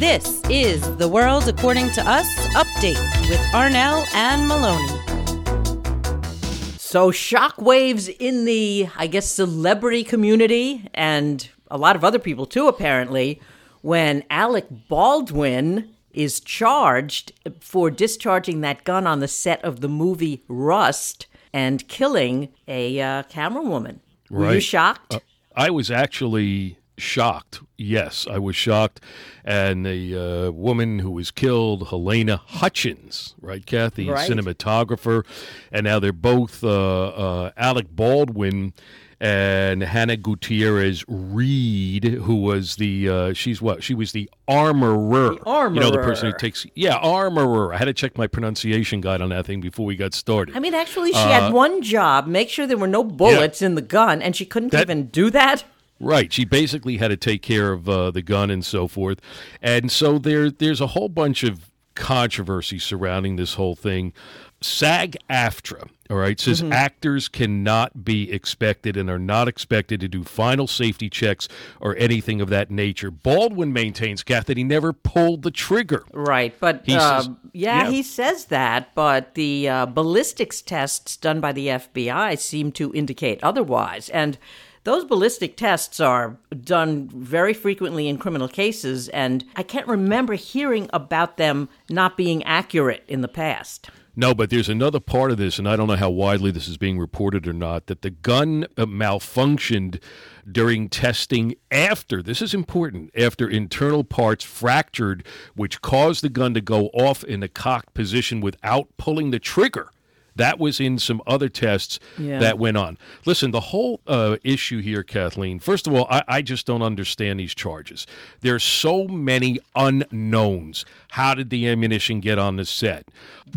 This is The World According to Us Update with Arnell and Maloney. So, shockwaves in the, I guess, celebrity community and a lot of other people too, apparently, when Alec Baldwin is charged for discharging that gun on the set of the movie Rust and killing a uh, camera woman. Were you shocked? Uh, I was actually shocked. Yes, I was shocked. And the uh, woman who was killed, Halyna Hutchins, right, Kathy, Right. cinematographer, and now they're both uh, uh, Alec Baldwin and Hannah Gutierrez Reed, who was the uh, she's what she was the armorer, The you know, the person who takes yeah armorer. I had to check my pronunciation guide on that thing before we got started. I mean, actually, she Uh, had one job make sure there were no bullets in the gun, and she couldn't That- even do that. Right. She basically had to take care of uh, the gun and so forth. And so there, there's a whole bunch of controversy surrounding this whole thing. SAG AFTRA, all right, says actors cannot be expected and are not expected to do final safety checks or anything of that nature. Baldwin maintains, Kath, that he never pulled the trigger. Right, but He uh, says- yeah, yeah. he says that, but the uh, ballistics tests done by the FBI seem to indicate otherwise. And those ballistic tests are done very frequently in criminal cases, and I can't remember hearing about them not being accurate in the past. No, but there's another part of this, and I don't know how widely this is being reported or not, that the gun uh, malfunctioned during testing after, this is important, after internal parts fractured, which caused the gun to go off in a cocked position without pulling the trigger. That was in some other tests Yeah. that went on. Listen, the whole uh, issue here, Kathleen, first of all, I, I just don't understand these charges. There's so many unknowns. How did the ammunition get on the set?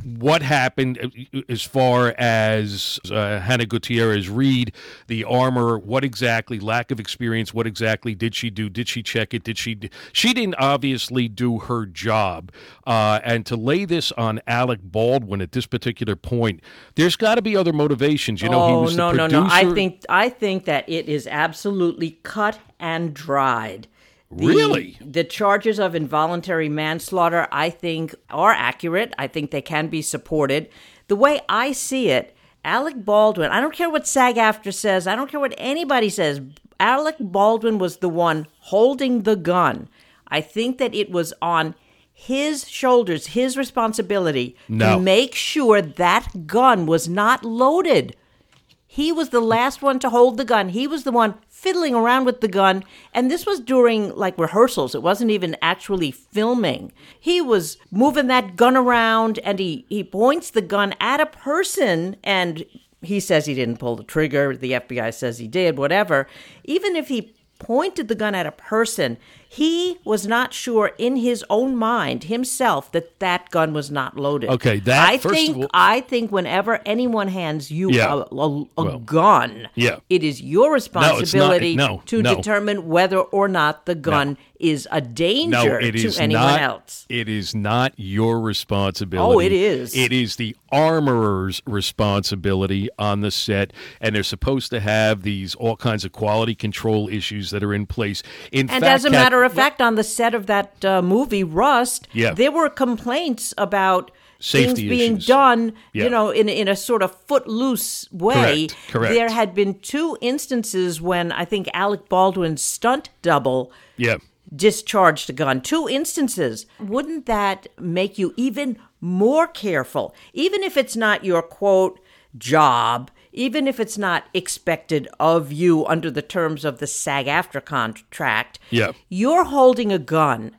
What happened uh, as far as uh, Hannah Gutierrez Reed, the armor? What exactly, lack of experience, what exactly did she do? Did she check it? Did she? She didn't obviously do her job. Uh, and to lay this on Alec Baldwin at this particular point, there's got to be other motivations. You know, oh he was no, the no, no! I think I think that it is absolutely cut and dried. The- Really? The charges of involuntary manslaughter, I think, are accurate. I think they can be supported. The way I see it, Alec Baldwin, I don't care what SAG AFTRA says, I don't care what anybody says. Alec Baldwin was the one holding the gun. I think that it was on his shoulders, his responsibility No. to make sure that gun was not loaded. He was the last one to hold the gun. He was the one fiddling around with the gun. And this was during like rehearsals. It wasn't even actually filming. He was moving that gun around and he, he points the gun at a person and he says he didn't pull the trigger. The FBI says he did, whatever. Even if he pointed the gun at a person, he was not sure in his own mind himself that that gun was not loaded. Okay, that- I think all- I think whenever anyone hands you Yeah. a, a, a Well, gun, yeah. it is your responsibility no, to no. determine whether or not the gun is a danger No, it is to anyone not. else. It is not your responsibility. Oh, it is. It is the armorer's responsibility on the set, and they're supposed to have these all kinds of quality control issues that are in place. In And fact, as a Kat- matter of fact, on the set of that uh, movie Rust, Yeah. there were complaints about Safety things being issues. done, Yeah. you know, in in a sort of footloose way. Correct, correct. There had been two instances when I think Alec Baldwin's stunt double yeah, discharged a gun. Two instances. Wouldn't that make you even more careful? Even if it's not your quote job, even if it's not expected of you under the terms of the SAG AFTRA contract, Yeah. you're holding a gun.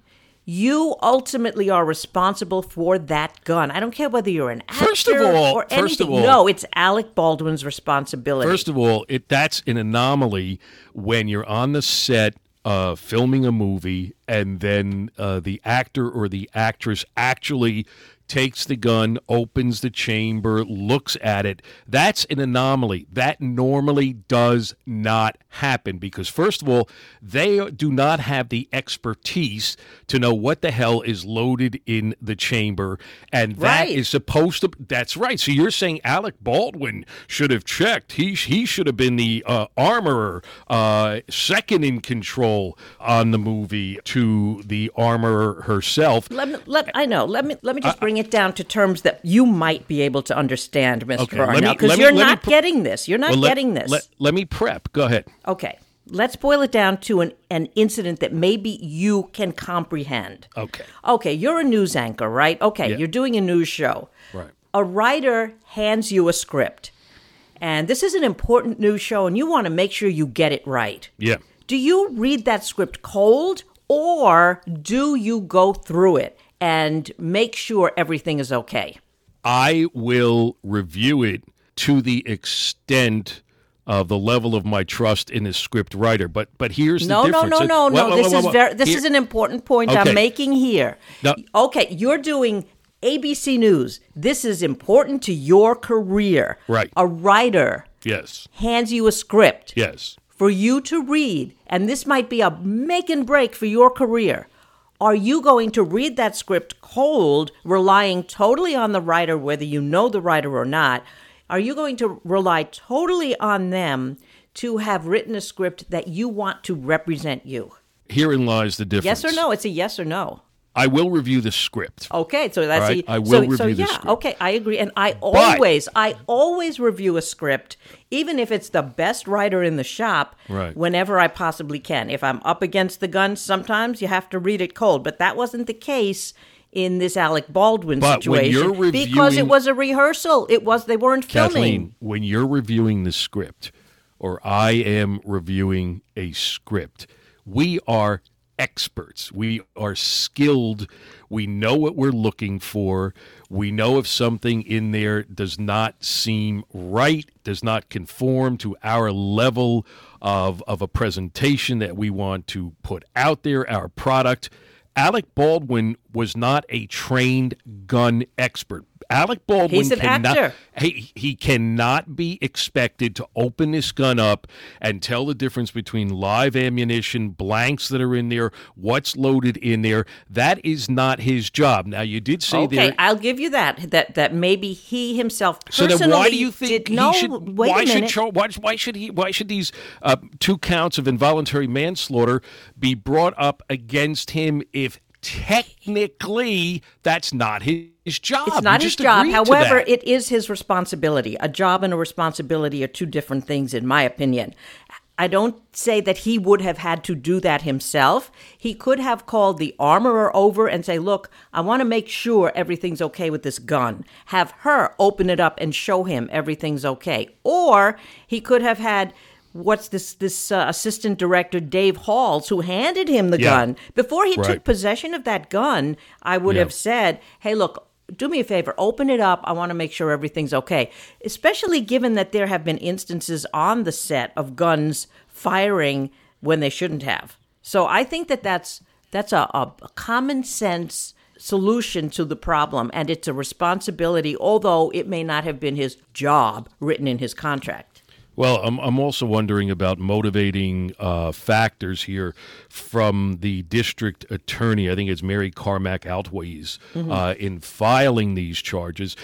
You ultimately are responsible for that gun. I don't care whether you're an actor First of all- or first anything. of all- no, it's Alec Baldwin's responsibility. First of all, it that's an anomaly when you're on the set uh, filming a movie and then uh, the actor or the actress actually takes the gun, opens the chamber, looks at it. That's an anomaly. That normally does not happen because, first of all, they do not have the expertise to know what the hell is loaded in the chamber. And that Right. is supposed to. That's right. So you're saying Alec Baldwin should have checked. He he should have been the uh, armorer, uh, second in control on the movie to the armorer herself. Let me, let, I know. Let me let me just bring it down to terms that you might be able to understand, Mr. Okay, Arnell, because you're let me not getting this. You're not Well, let- getting this. Let, let me prep. Go ahead. okay, let's boil it down to an, an incident that maybe you can comprehend. Okay. Okay, you're a news anchor, right? Okay, Yeah. you're doing a news show. Right. A writer hands you a script, and this is an important news show, and you want to make sure you get it right. Yeah. Do you read that script cold, or do you go through it and make sure everything is okay? I will review it to the extent of the level of my trust in the script writer. But but here's No, the no, difference. no, no, Whoa, no. whoa, This whoa, is whoa. very. This Here- is an important point Okay. I'm making here. No. Okay, you're doing ABC News. This is important to your career. Right. A writer yes, hands you a script yes. for you to read, and this might be a make and break for your career. Are you going to read that script cold, relying totally on the writer, whether you know the writer or not? Are you going to rely totally on them to have written a script that you want to represent you? Herein lies the difference. Yes or no? It's a yes or no. I will review the script. Okay, so that's right, I will so, review so the yeah, script. okay, I agree, and I always, I always review a script, even if it's the best writer in the shop. Right. Whenever I possibly can. If I'm up against the gun, sometimes you have to read it cold, but that wasn't the case in this Alec Baldwin But when situation you're because it was a rehearsal. It was they weren't filming. Kathleen, when you're reviewing the script, or I am reviewing a script, we are experts. We are skilled. We know what we're looking for. We know if something in there does not seem right, does not conform to our level of, of a presentation that we want to put out there, our product. Alec Baldwin was not a trained gun expert. Alec Baldwin He's an cannot, actor. he, he cannot be expected to open this gun up and tell the difference between live ammunition, blanks that are in there, what's loaded in there. That is not his job. Now, you did say Okay, there. I'll give you that. That that maybe he himself So personally then, why do you think did, he no, should? Wait why a should minute. Char- why, why should he? Why should these uh, two counts of involuntary manslaughter be brought up against him if technically that's not his job? It's not his job. However, it is his responsibility. A job and a responsibility are two different things, in my opinion. I don't say that he would have had to do that himself. He could have called the armorer over and say, Look, I want to make sure everything's okay with this gun. Have her open it up and show him everything's okay. Or he could have had. What's this? This uh, assistant director, Dave Halls, who handed him the Yeah. gun before he Right. took possession of that gun. I would Yeah. have said, "Hey, look, do me a favor, open it up. I want to make sure everything's okay." Especially given that there have been instances on the set of guns firing when they shouldn't have. So I think that that's that's a, a, a common sense solution to the problem, and it's a responsibility, although it may not have been his job written in his contract. Well, I'm, I'm also wondering about motivating uh, factors here from the district attorney. I think it's Mary Carmack-Altwies uh, in filing these charges.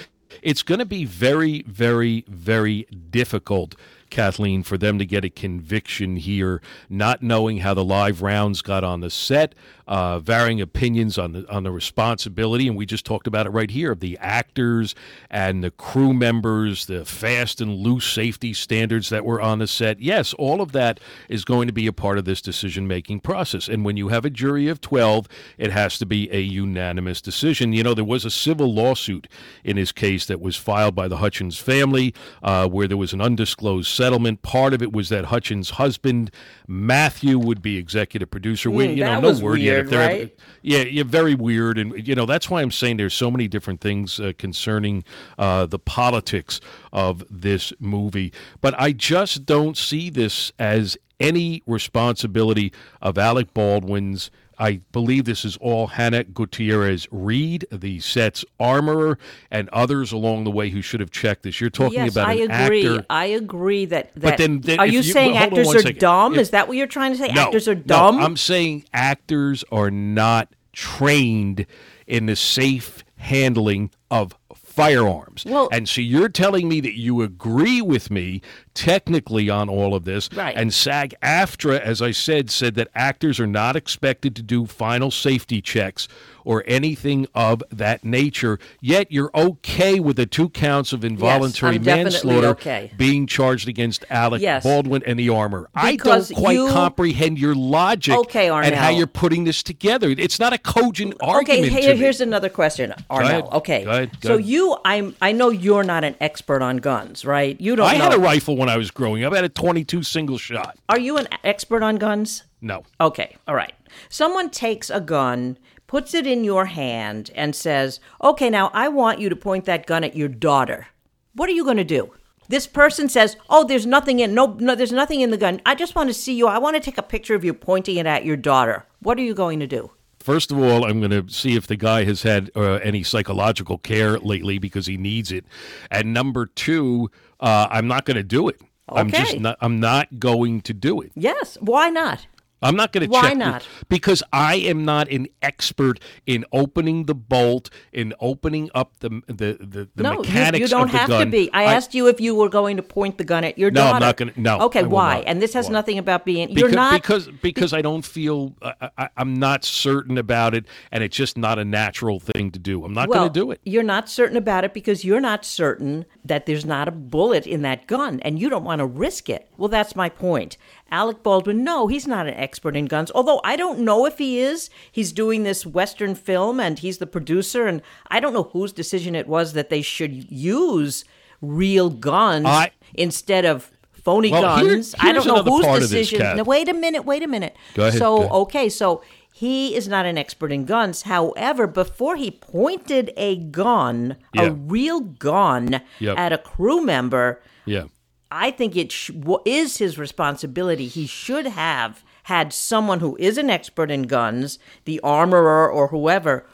It's going to be very, very, very difficult, Kathleen, for them to get a conviction here, not knowing how the live rounds got on the set, uh, varying opinions on the on the responsibility, and we just talked about it right here of the actors and the crew members, the fast and loose safety standards that were on the set. Yes, all of that is going to be a part of this decision making process. And when you have a jury of twelve, it has to be a unanimous decision. You know, there was a civil lawsuit in his case that was filed by the Hutchins family, uh, where there was an undisclosed settlement. Part of it was that Hutchins' husband Matthew would be executive producer. we, Mm, you know, no word yet weird, right? yeah, yeah, very weird, and you know that's why I'm saying there's so many different things uh, concerning uh, the politics of this movie. But I just don't see this as any responsibility of Alec Baldwin's. I believe this is all Hannah Gutierrez Reed, the set's armorer, and others along the way who should have checked this. You're talking yes, about I an agree. actor. I agree that. that then- then are you, you- saying on actors are second. dumb? If- Is that what you're trying to say? No, actors are no, dumb. I'm saying actors are not trained in the safe handling of firearms. Well- and so you're telling me that you agree with me technically on all of this. Right. And SAG AFTRA, as I said, said that actors are not expected to do final safety checks or anything of that nature. Yet you're okay with the two counts of involuntary I'm manslaughter okay. being charged against Alec Yes. Baldwin and the armor. I don't quite you- comprehend your logic Okay, and how you're putting this together. It's not a cogent Okay, argument. here, me. here's another question, Arnell. Okay, Go ahead. Go so ahead. you, I'm, I know you're not an expert on guns, right? You don't. I know. had a rifle when I was growing up. I had a 22 single shot. Are you an expert on guns? No. Okay, all right. Someone takes a gun, puts it in your hand, and says, Okay, now I want you to point that gun at your daughter. What are you going to do? This person says, "Oh, there's nothing in no, no, there's nothing in the gun. I just want to see you. I want to take a picture of you pointing it at your daughter." What are you going to do? First of all, I'm going to see if the guy has had uh, any psychological care lately because he needs it. And number two, uh, I'm not going to do it. I'm just not. I'm not going to do it. Yes. Why not? I'm not going to Why check the- not? because I am not an expert in opening the bolt, in opening up the the the, the no, you, mechanics you don't have gun. to be. I, asked you if you were going to point the gun at your No, I'm not gonna- no, Okay, why? not. And this has Why? nothing about being. because, you're not because because I don't feel I, I, I'm not certain about it, and it's just not a natural thing to do. I'm not well, going to do it. You're not certain about it because you're not certain that there's not a bullet in that gun and you don't want to risk it. Well, that's my point. Alec Baldwin, no, he's not an expert in guns, although I don't know if he is. He's doing this Western film and he's the producer, and I don't know whose decision it was that they should use real guns I- instead of phony Well, here- guns. I don't know whose part of this, decision. Now, wait a minute, wait a minute. Go ahead, So, go ahead. okay, so he is not an expert in guns. However, before he pointed a gun, Yeah. a real gun, Yep. at a crew member, Yeah. I think it sh- is his responsibility. He should have had someone who is an expert in guns, the armorer or whoever,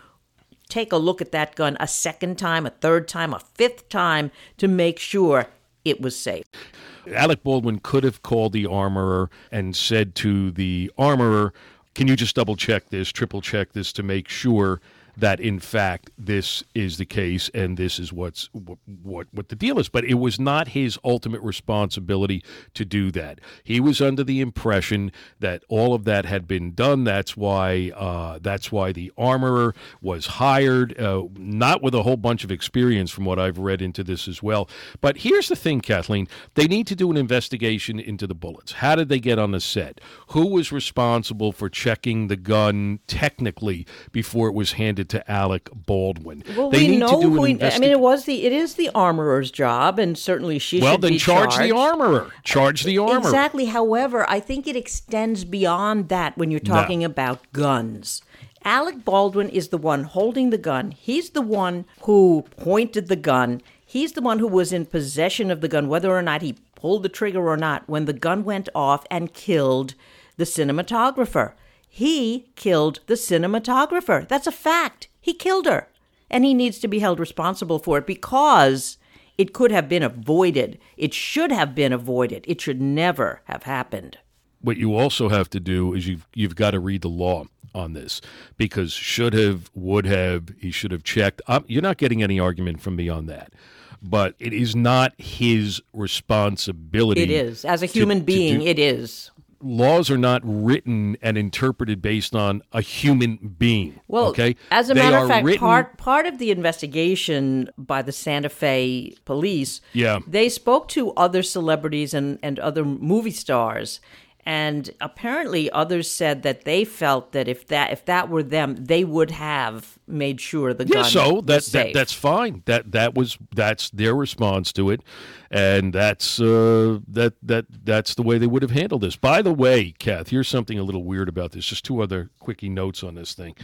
take a look at that gun a second time, a third time, a fifth time to make sure it was safe. Alec Baldwin could have called the armorer and said to the armorer, "Can you just double check this, triple check this to make sure that in fact this is the case and this is what's what what, what the deal is?" But it was not his ultimate responsibility to do that. He was under the impression that all of that had been done. That's why uh, that's why the armorer was hired, uh, not with a whole bunch of experience, from what I've read into this as well. But here's the thing, Kathleen: they need to do an investigation into the bullets. How did they get on the set? Who was responsible for checking the gun technically before it was handed to Alec Baldwin? Well, they we need know to do who. an he- I mean, it was the it is the armorer's job, and certainly she well, should then be charge the armorer. Charge the armorer. Exactly. However, I think it extends beyond that when you're talking about guns. Alec Baldwin is the one holding the gun. He's the one who pointed the gun. He's the one who was in possession of the gun, whether or not he pulled the trigger or not, when the gun went off and killed the cinematographer. He killed the cinematographer. That's a fact. He killed her. And he needs to be held responsible for it because it could have been avoided. It should have been avoided. It should never have happened. what you also have to do is you've you've got to read the law on this because should have, would have, he should have checked. Um, you're not getting any argument from me on that, but it is not his responsibility. It is. As a human to being, do- it is. Laws are not written and interpreted based on a human being. Well, okay, as a They matter of fact, written- part part of the investigation by the Santa Fe police, Yeah. they spoke to other celebrities and, and other movie stars, and apparently others said that they felt that if that if that were them, they would have made sure the Yeah, gun so was that, that that's fine. That that was that's their response to it, and that's uh, that that that's the way they would have handled this. By the way, Kath, here's something a little weird about this. Just two other quickie notes on this thing.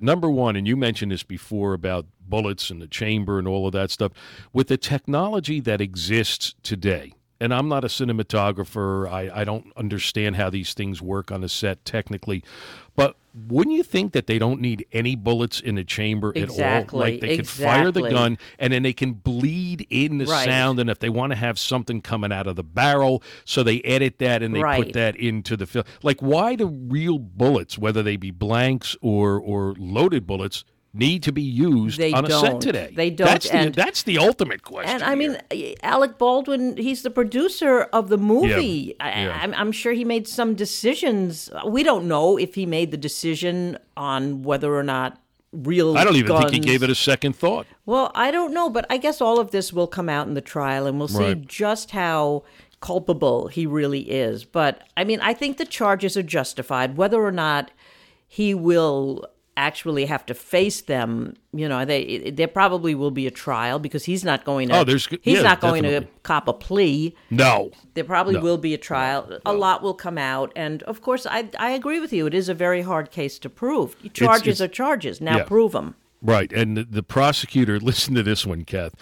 Number one, and you mentioned this before about bullets and the chamber and all of that stuff. With the technology that exists today, and I'm not a cinematographer. I, I don't understand how these things work on a set technically. But wouldn't you think that they don't need any bullets in a chamber at all? Exactly, Like they could fire the gun and then they can bleed in the Right. sound. And if they want to have something coming out of the barrel, so they edit that and they put that into the film. Like, why the real bullets, whether they be blanks or, or loaded bullets, need to be used They on a set don't. today? They don't, That's the, that's the ultimate question. And I mean, here. Alec Baldwin, he's the producer of the movie. Yeah, I, yeah. I'm, I'm sure he made some decisions. We don't know if he made the decision on whether or not real. I don't even think he gave it a second thought. Well, I don't know, but I guess all of this will come out in the trial, and we'll see Right. just how culpable he really is. But I mean, I think the charges are justified, whether or not he will actually have to face them. You know, they there probably will be a trial because he's not going to. Oh, there's- he's yeah, not going definitely. to cop a plea. No. There probably No. will be a trial. A lot will come out, and of course, I I agree with you. It is a very hard case to prove. Charges it's- are charges. Now yeah. prove them. Right. And the, the prosecutor, listen to this one, Kath.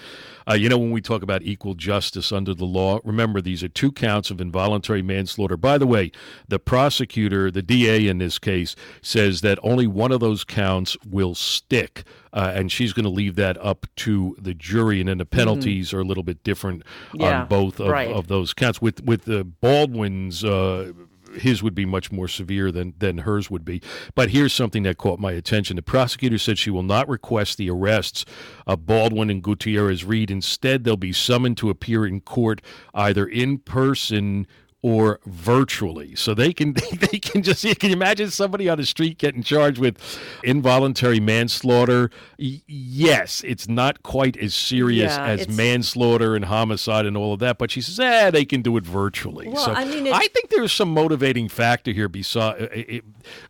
Uh, you know, when we talk about equal justice under the law, remember these are two counts of involuntary manslaughter. By the way, the prosecutor, the DA in this case, says that only one of those counts will stick. Uh, and she's going to leave that up to the jury, and then the penalties are a little bit different Yeah, on both of, right. of those counts. With with the Baldwin's, uh, his would be much more severe than than hers would be. But here's something that caught my attention. The prosecutor said she will not request the arrests of Baldwin and Gutierrez Reed. Instead, they'll be summoned to appear in court either in person or virtually. So they can they can just you can imagine somebody on the street getting charged with involuntary manslaughter. Yes, it's not quite as serious Yeah, as manslaughter and homicide and all of that, but she says, eh, they can do it virtually. Well, so I mean, I think there's some motivating factor here besides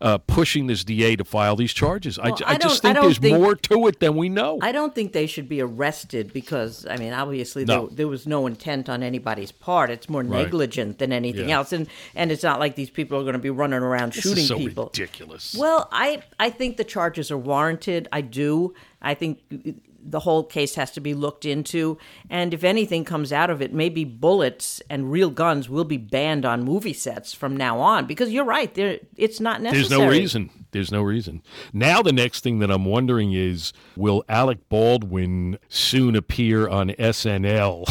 uh, pushing this DA to file these charges. I, Well, ju- I I just don't- I think there's think- more to it than we know. I don't think they should be arrested because, I mean, obviously No. there, there was no intent on anybody's part. It's more Right. negligent than anything Yeah. else, and and it's not like these people are going to be running around this shooting so people. ridiculous. Well, I I think the charges are warranted. I do. I think the whole case has to be looked into, and if anything comes out of it, maybe bullets and real guns will be banned on movie sets from now on. Because you're right, there it's not necessary. There's no reason. There's no reason. Now, the next thing that I'm wondering is will Alec Baldwin soon appear on SNL?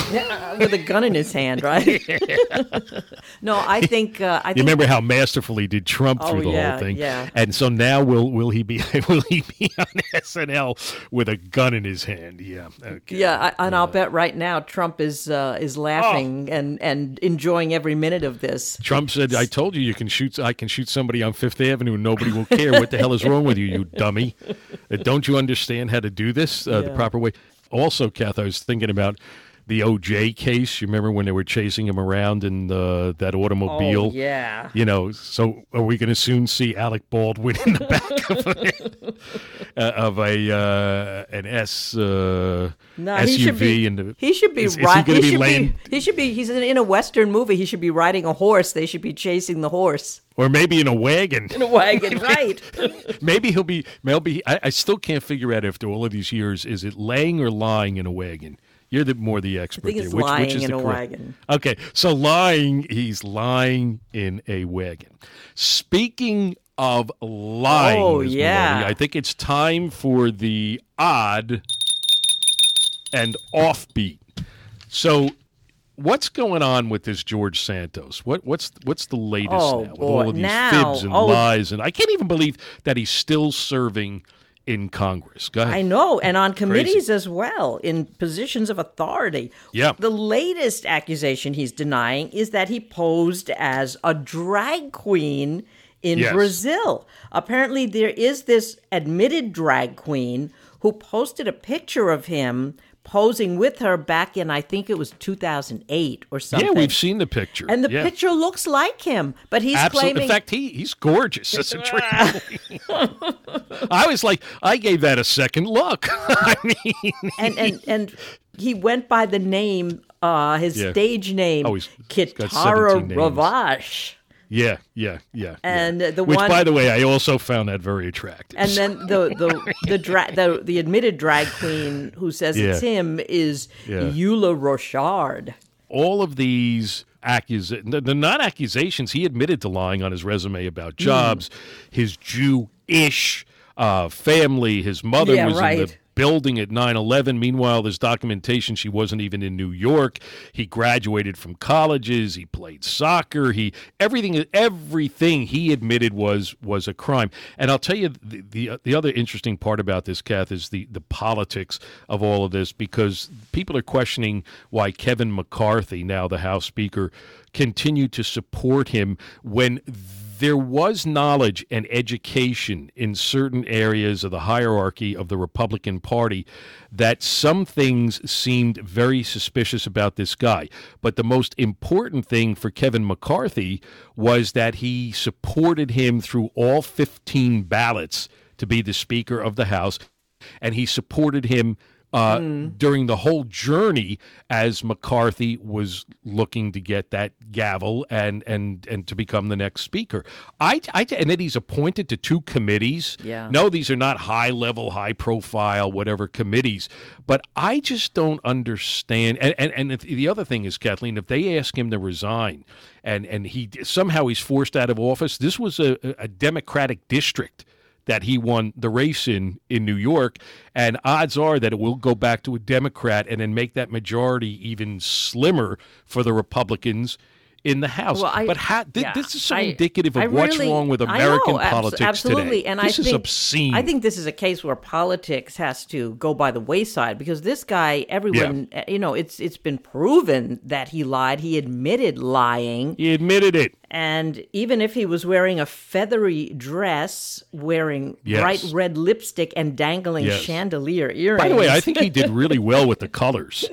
with a gun in his hand, right? no, I think uh, I You think remember how masterfully did Trump Oh, through the yeah, whole thing? yeah. And so now will will he be will he be on SNL with a gun in his hand? Yeah. Okay. Yeah, I, and I'll bet right now Trump is uh, is laughing and, and enjoying every minute of this. Trump said, "I told you you can shoot. I can shoot somebody on Fifth Avenue, and nobody will care. What the hell is wrong with you, you dummy? Uh, Don't you understand how to do this uh, the proper way?" Also, Kath, I was thinking about the OJ case. You remember when they were chasing him around in uh, that automobile? Oh, yeah. You know, so are we going to soon see Alec Baldwin in the back of a, uh, of a uh, an S uh, No, SUV? he should be. and the, he should be is, is he ri- going to be should laying? He should be. He's in, in a western movie. He should be riding a horse. They should be chasing the horse or maybe in a wagon. in a wagon, right? Maybe he'll be. Maybe I, I still can't figure out after all of these years is it laying or lying in a wagon. You're the more the expert. there. which, lying which is in the a correct- wagon. Okay, so lying. He's lying in a wagon. Speaking of lying, Oh, Ms. yeah. Maloney, I think it's time for the odd and offbeat. So. What's going on with this George Santos? What what's what's the latest Oh, now with boy. all of these Now- fibs and oh, lies? And I can't even believe that he's still serving in Congress. Go ahead. I know, and on committees as well, in positions of authority. Yeah. The latest accusation he's denying is that he posed as a drag queen in Yes. Brazil. Apparently, there is this admitted drag queen who posted a picture of him posing with her back in, I think it was 2008 or something. Yeah, we've seen the picture. And the yeah. picture looks like him, but he's Absolutely. claiming In fact, he he's gorgeous as a drag. I was like, I gave that a second look. I mean, and and and he went by the name uh his Yeah. stage name Oh, he's- he's got Kitara 17 names. Ravash yeah, yeah, yeah. And yeah. the which, one- by the way, I also found that very attractive. and then the the the, dra- the the admitted drag queen who says it's him is Yeah. Eula Rochard all of these accusations, they're not accusations. He admitted to lying on his resume about Hmm. jobs, his Jewish uh, family. His mother Yeah, was in the building at 9/11. Meanwhile, there's documentation she wasn't even in New York. He graduated from colleges. He played soccer. He everything everything he admitted was was a crime. And I'll tell you the the, the other interesting part about this, Kath, is the the politics of all of this because people are questioning why Kevin McCarthy, now the House Speaker, continued to support him when there was knowledge and education in certain areas of the hierarchy of the Republican Party that some things seemed very suspicious about this guy. But the most important thing for Kevin McCarthy was that he supported him through all 15 ballots to be the Speaker of the House, and he supported him uh, mm. during the whole journey as McCarthy was looking to get that gavel and and and to become the next speaker. I, I and then he's appointed to two committees. Yeah. No, these are not high level, high profile, whatever committees. But I just don't understand. And and, and the other thing is, Kathleen, if they ask him to resign, and and he somehow he's forced out of office, this was a, a Democratic district that he won the race in in New York, and odds are that it will go back to a Democrat and then make that majority even slimmer for the Republicans in the House. Well, I, but ha- th- yeah, this is so I, indicative of I what's really, wrong with American know, politics absolutely. today. And this I is think, obscene. I think this is a case where politics has to go by the wayside because this guy, everyone, yeah. Eh, you know, it's it's been proven that he lied. He admitted lying. He admitted it. And even if he was wearing a feathery dress, wearing yes. bright red lipstick, and dangling yes. chandelier earrings. By the way, I think he did really well with the colors.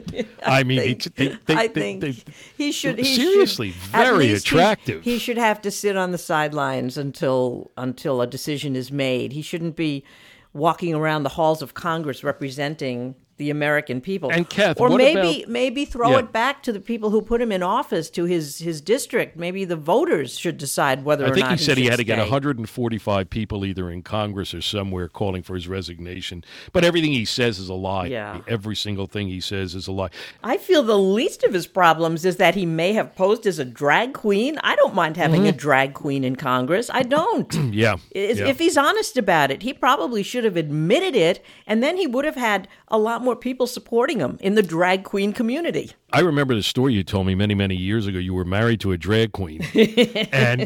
I, I mean, think, they, they, I they, think he should. He seriously should, very attractive. He, he should have to sit on the sidelines until until a decision is made. He shouldn't be walking around the halls of Congress representing the American people. And Kath, or maybe about, maybe throw yeah. it back to the people who put him in office to his his district. Maybe the voters should decide whether I or think not he said he, had to get stay. 145 people either in Congress or somewhere calling for his resignation. But everything he says is a lie. Yeah. Every single thing he says is a lie. I feel the least of his problems is that he may have posed as a drag queen. I don't mind having mm-hmm. a drag queen in Congress. I don't. Yeah. Yeah. if he's honest about it, he probably should have admitted it, and then he would have had a lot more people supporting him in the drag queen community. I remember the story you told me many, many years ago. You were married to a drag queen, and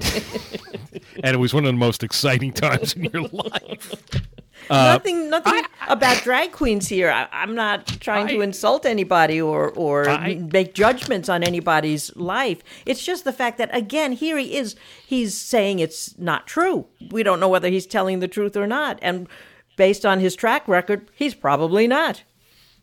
and it was one of the most exciting times in your life. Uh, nothing, nothing about drag queens here. I, I'm not trying to insult anybody or or I- make judgments on anybody's life. It's just the fact that again, here he is. He's saying it's not true. We don't know whether he's telling the truth or not, and based on his track record, he's probably not.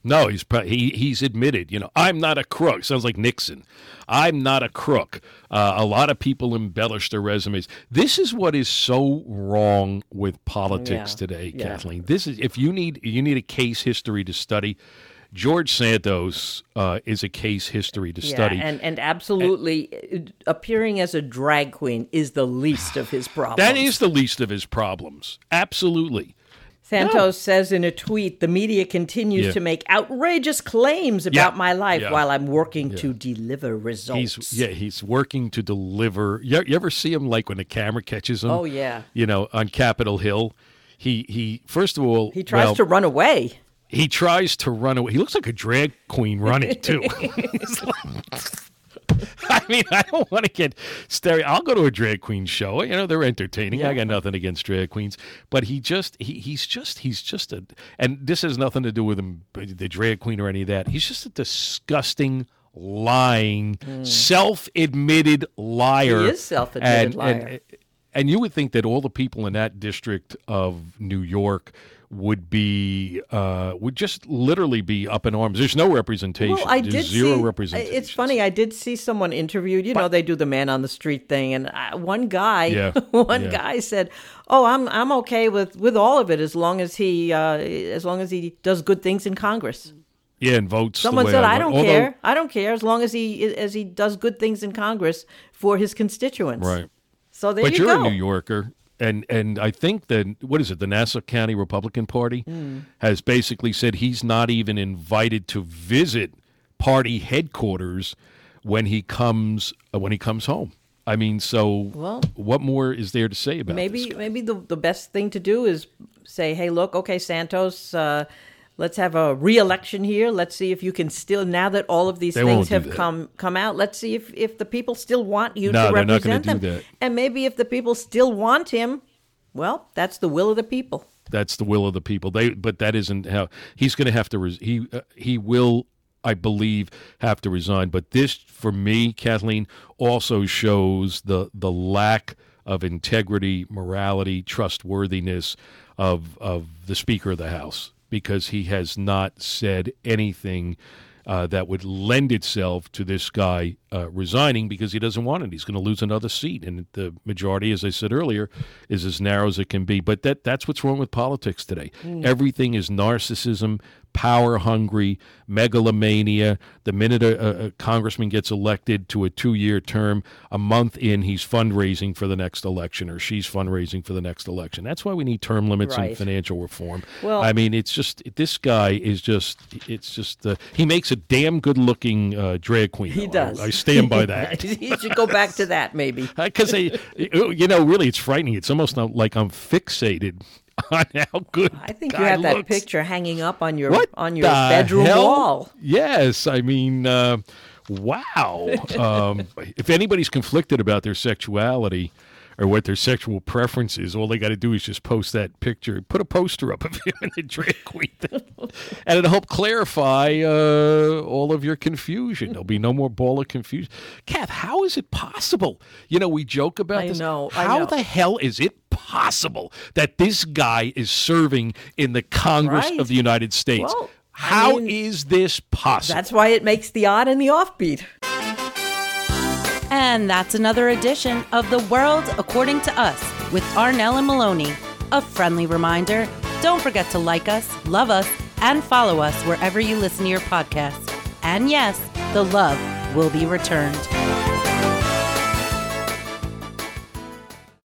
No, he's he he's admitted. You know, I'm not a crook. Sounds like Nixon. I'm not a crook. Uh, a lot of people embellish their resumes. This is what is so wrong with politics Yeah, today, yeah. Kathleen. This is if you need you need a case history to study. George Santos uh, is a case history to study. and and absolutely uh, appearing as a drag queen is the least of his problems. that is the least of his problems. Absolutely. Santos says in a tweet, the media continues Yeah. to make outrageous claims about Yeah. my life Yeah. while I'm working to deliver results. He's yeah, he's working to deliver. You, you ever see him like when the camera catches him? Oh, yeah. You know, on Capitol Hill, he he first of all he tries well, to run away. He tries to run away. He looks like a drag queen running too. I mean, I don't want to get stereo. I'll go to a drag queen show. You know, they're entertaining. I got nothing against drag queens, but he just he, he's just he's just a and this has nothing to do with him, uh, the drag queen or any of that. He's just a disgusting, lying, mm. self-admitted liar. He is self-admitted And- liar. and- and you would think that all the people in that district of New York would be uh, would just literally be up in arms. There's no representation. Well, I There's did zero see. representation. It's funny. I did see someone interviewed. You know, they do the man on the street thing, and uh, one guy, Yeah, one yeah. guy said, "Oh, I'm I'm okay with with all of it as long as he uh, as long as he does good things in Congress." Yeah, and votes. the Someone said, I "I don't Although- care. I don't care as long as he as he does good things in Congress for his constituents." Right. So there But you you're go. a New Yorker, and and I think that what is it? The Nassau County Republican Party Hmm. has basically said he's not even invited to visit party headquarters when he comes uh, when he comes home. I mean, so Well, what more is there to say about maybe maybe the the best thing to do is say, "Hey, look, okay, Santos, uh, let's have a re-election here. Let's see if you can still now that all of these They things have come come out. Let's see if if the people still want you No, to they're not gonna represent do them. that. And maybe if the people still want him, well, that's the will of the people. That's the will of the people. They, but that isn't how he's going to have to. Res, he uh, he will, I believe, have to resign. But this, for me, Kathleen, also shows the the lack of integrity, morality, trustworthiness of of the Speaker of the House because he has not said anything. Uh, that would lend itself to this guy uh, resigning because he doesn't want it. He's going to lose another seat, and the majority, as I said earlier, is as narrow as it can be. But that that's what's wrong with politics today. Everything is narcissism, power hungry, megalomania. The minute a, a, congressman gets elected to a two year term, a month in, he's fundraising for the next election, or she's fundraising for the next election. That's why we need term limits and financial reform. Well- I mean, it's just this guy is just it's just uh, he makes a damn good looking uh, drag queen. He though. Does. I, stand by that. you should go back to that maybe. Because you know, really, it's frightening. It's almost not like I'm fixated on how good. I think you have that picture hanging up on your What on your bedroom hell? wall. Yes, I mean, uh, wow. um, if anybody's conflicted about their sexuality or what their sexual preference is, all they got to do is just post that picture, put a poster up of him in the drag queen, and it'll help clarify uh, all of your confusion. There'll be no more ball of confusion. Kath, how is it possible? You know, we joke about I this. know, How know. the hell is it possible that this guy is serving in the Congress Right. of the United States? Well, I mean, is this possible? That's why it makes the odd and the offbeat. And that's another edition of The World According to Us with Arnell and Maloney. A friendly reminder don't forget to like us, love us, and follow us wherever you listen to your podcast. And yes, the love will be returned.